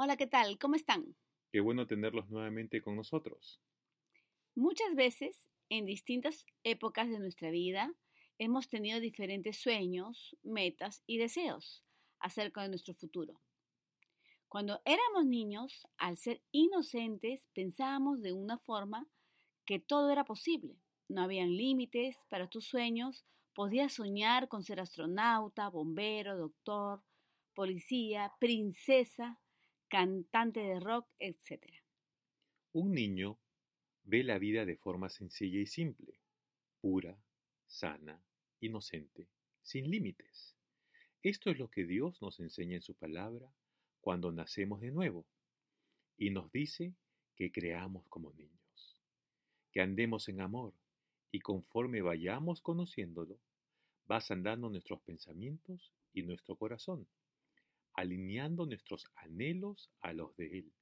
Hola, ¿qué tal? ¿Cómo están? Qué bueno tenerlos nuevamente con nosotros. Muchas veces, en distintas épocas de nuestra vida, hemos tenido diferentes sueños, metas y deseos acerca de nuestro futuro. Cuando éramos niños, al ser inocentes, pensábamos de una forma que todo era posible. No habían límites para tus sueños. Podías soñar con ser astronauta, bombero, doctor, policía, princesa, cantante de rock, etc. Un niño ve la vida de forma sencilla y simple, pura, sana, inocente, sin límites. Esto es lo que Dios nos enseña en su palabra cuando nacemos de nuevo y nos dice que creamos como niños, que andemos en amor y conforme vayamos conociéndolo, vas andando nuestros pensamientos y nuestro corazón, alineando nuestros anhelos a los de Él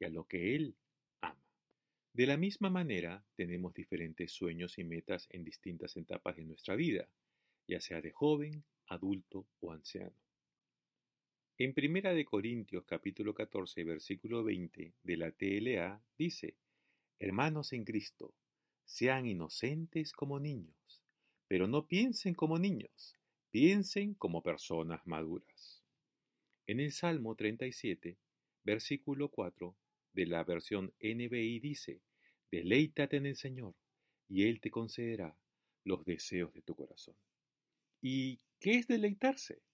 y a lo que Él ama. De la misma manera, tenemos diferentes sueños y metas en distintas etapas de nuestra vida, ya sea de joven, adulto o anciano. En Primera de Corintios capítulo 14 versículo 20 de la TLA dice, Hermanos en Cristo, sean inocentes como niños, pero no piensen como niños, piensen como personas maduras. En el Salmo 37, versículo 4 de la versión NBI dice, Deleítate en el Señor, y Él te concederá los deseos de tu corazón. ¿Y qué es deleitarse?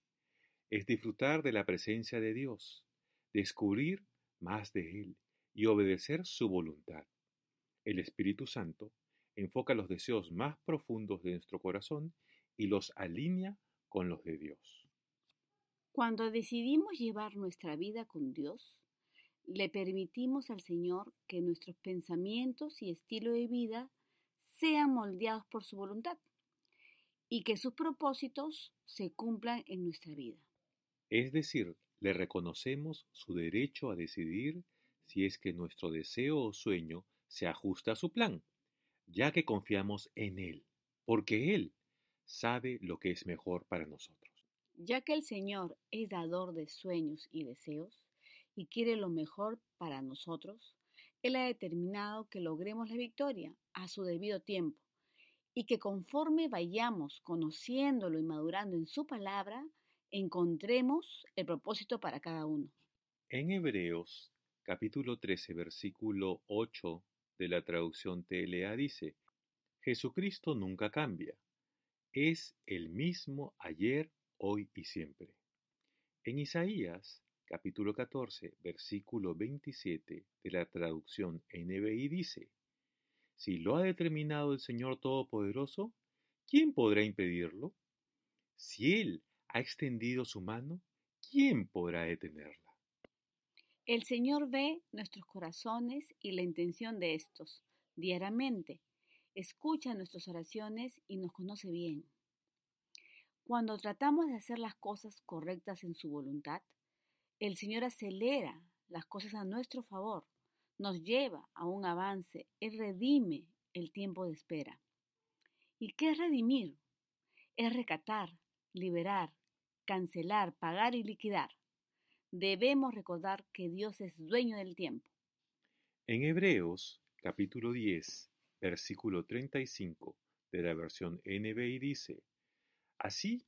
Es disfrutar de la presencia de Dios, descubrir más de Él y obedecer su voluntad. El Espíritu Santo enfoca los deseos más profundos de nuestro corazón y los alinea con los de Dios. Cuando decidimos llevar nuestra vida con Dios, le permitimos al Señor que nuestros pensamientos y estilo de vida sean moldeados por su voluntad y que sus propósitos se cumplan en nuestra vida. Es decir, le reconocemos su derecho a decidir si es que nuestro deseo o sueño se ajusta a su plan, ya que confiamos en Él, porque Él sabe lo que es mejor para nosotros. Ya que el Señor es dador de sueños y deseos y quiere lo mejor para nosotros, Él ha determinado que logremos la victoria a su debido tiempo y que conforme vayamos conociéndolo y madurando en su palabra, encontremos el propósito para cada uno. En Hebreos capítulo 13 versículo 8 de la traducción TLA dice, Jesucristo nunca cambia, es el mismo ayer, hoy y siempre. En Isaías capítulo 14 versículo 27 de la traducción NBI dice, si lo ha determinado el Señor Todopoderoso, ¿quién podrá impedirlo? Si Él ha extendido su mano, ¿quién podrá detenerla? El Señor ve nuestros corazones y la intención de estos diariamente. Escucha nuestras oraciones y nos conoce bien. Cuando tratamos de hacer las cosas correctas en su voluntad, el Señor acelera las cosas a nuestro favor nos lleva a un avance, Él redime el tiempo de espera. ¿Y qué es redimir? Es recatar, liberar, cancelar, pagar y liquidar. Debemos recordar que Dios es dueño del tiempo. En Hebreos capítulo 10, versículo 35 de la versión NBI dice, Así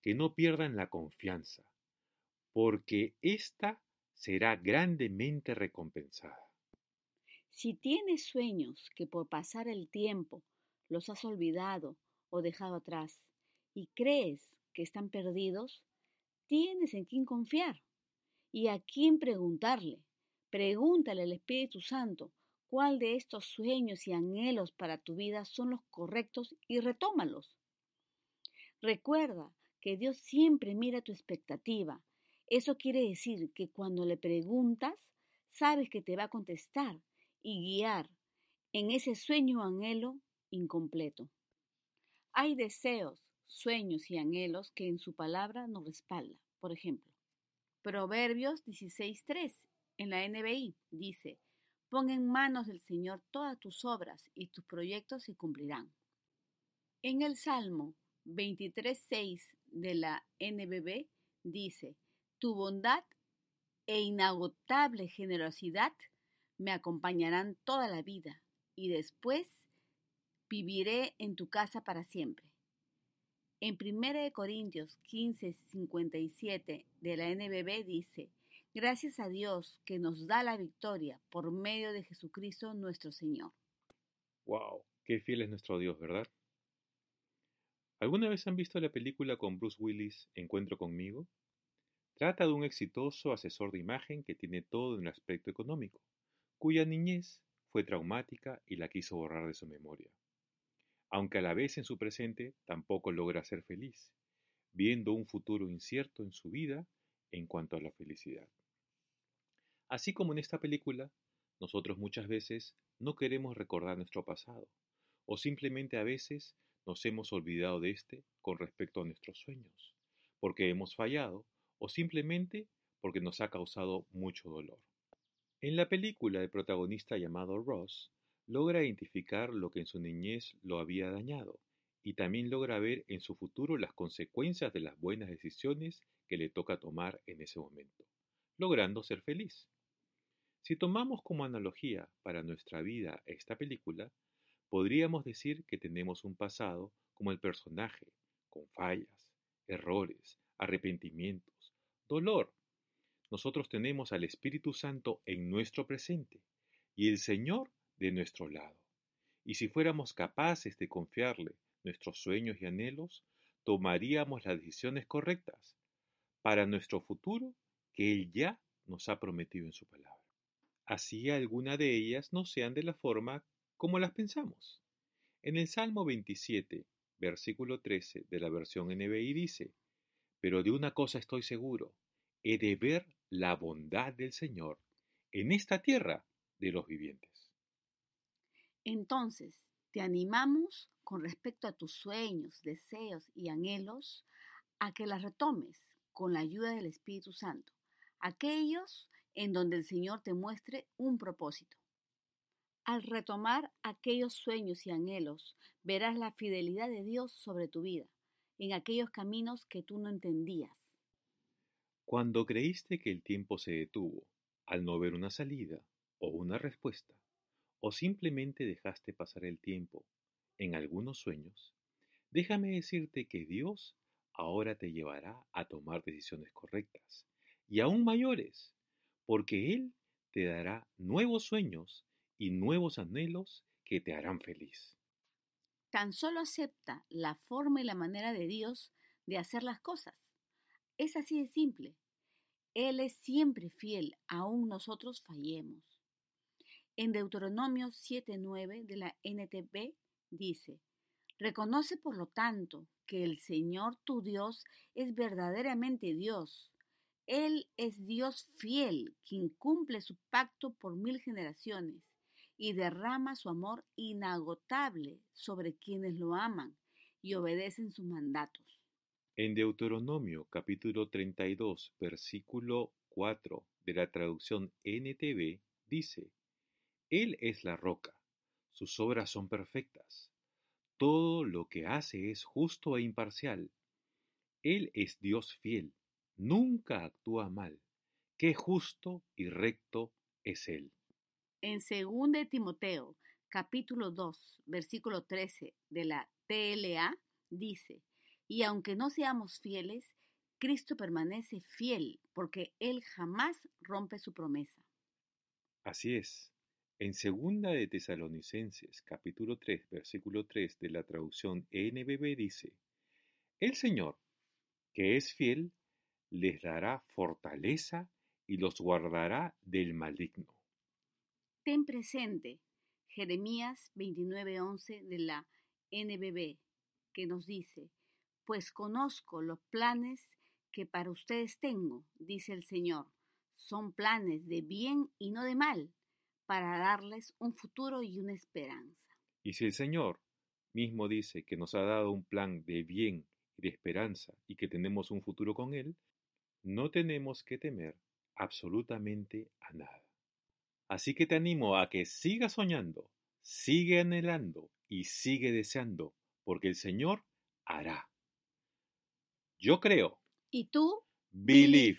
que no pierdan la confianza, porque ésta será grandemente recompensada. Si tienes sueños que por pasar el tiempo los has olvidado o dejado atrás y crees que están perdidos, tienes en quién confiar y a quién preguntarle. Pregúntale al Espíritu Santo cuál de estos sueños y anhelos para tu vida son los correctos y retómalos. Recuerda que Dios siempre mira tu expectativa. Eso quiere decir que cuando le preguntas, sabes que te va a contestar y guiar en ese sueño o anhelo incompleto. Hay deseos, sueños y anhelos que en su palabra nos respalda. Por ejemplo, Proverbios 16.3 en la NBI dice, Pon en manos del Señor todas tus obras y tus proyectos se cumplirán. En el Salmo 23.6 de la NBB dice, Tu bondad e inagotable generosidad me acompañarán toda la vida y después viviré en tu casa para siempre. En 1 Corintios 15, 57 de la NBB dice, Gracias a Dios que nos da la victoria por medio de Jesucristo nuestro Señor. ¡Wow! Qué fiel es nuestro Dios, ¿verdad? ¿Alguna vez han visto la película con Bruce Willis, Encuentro conmigo? Trata de un exitoso asesor de imagen que tiene todo en el aspecto económico, cuya niñez fue traumática y la quiso borrar de su memoria. Aunque a la vez en su presente tampoco logra ser feliz, viendo un futuro incierto en su vida en cuanto a la felicidad. Así como en esta película, nosotros muchas veces no queremos recordar nuestro pasado, o simplemente a veces nos hemos olvidado de este con respecto a nuestros sueños, porque hemos fallado o simplemente porque nos ha causado mucho dolor. En la película, el protagonista llamado Ross logra identificar lo que en su niñez lo había dañado y también logra ver en su futuro las consecuencias de las buenas decisiones que le toca tomar en ese momento, logrando ser feliz. Si tomamos como analogía para nuestra vida esta película, podríamos decir que tenemos un pasado como el personaje, con fallas, errores, arrepentimientos, dolor. Nosotros tenemos al Espíritu Santo en nuestro presente y el Señor de nuestro lado. Y si fuéramos capaces de confiarle nuestros sueños y anhelos, tomaríamos las decisiones correctas para nuestro futuro que Él ya nos ha prometido en su palabra así alguna de ellas no sean de la forma como las pensamos. En el Salmo 27, versículo 13 de la versión NBI dice, Pero de una cosa estoy seguro, he de ver la bondad del Señor en esta tierra de los vivientes. Entonces, te animamos con respecto a tus sueños, deseos y anhelos a que las retomes con la ayuda del Espíritu Santo, aquellos en donde el Señor te muestre un propósito. Al retomar aquellos sueños y anhelos, verás la fidelidad de Dios sobre tu vida, en aquellos caminos que tú no entendías. Cuando creíste que el tiempo se detuvo, al no ver una salida o una respuesta, o simplemente dejaste pasar el tiempo en algunos sueños, déjame decirte que Dios ahora te llevará a tomar decisiones correctas y aún mayores porque Él te dará nuevos sueños y nuevos anhelos que te harán feliz. Tan solo acepta la forma y la manera de Dios de hacer las cosas. Es así de simple. Él es siempre fiel, aun nosotros fallemos. En Deuteronomio 7.9 de la NTB dice, Reconoce por lo tanto que el Señor tu Dios es verdaderamente Dios, él es Dios fiel, quien cumple su pacto por mil generaciones y derrama su amor inagotable sobre quienes lo aman y obedecen sus mandatos. En Deuteronomio capítulo 32, versículo 4 de la traducción NTV dice, Él es la roca, sus obras son perfectas, todo lo que hace es justo e imparcial. Él es Dios fiel nunca actúa mal. Qué justo y recto es Él. En 2 Timoteo, capítulo 2, versículo 13 de la TLA, dice, y aunque no seamos fieles, Cristo permanece fiel porque Él jamás rompe su promesa. Así es. En segunda de Tesalonicenses, capítulo 3, versículo 3 de la traducción NBB dice, El Señor, que es fiel, les dará fortaleza y los guardará del maligno. Ten presente Jeremías 29:11 de la NBB, que nos dice, pues conozco los planes que para ustedes tengo, dice el Señor, son planes de bien y no de mal, para darles un futuro y una esperanza. Y si el Señor mismo dice que nos ha dado un plan de bien y de esperanza y que tenemos un futuro con Él, no tenemos que temer absolutamente a nada. Así que te animo a que sigas soñando, sigue anhelando y sigue deseando, porque el Señor hará. Yo creo. ¿Y tú? Believe.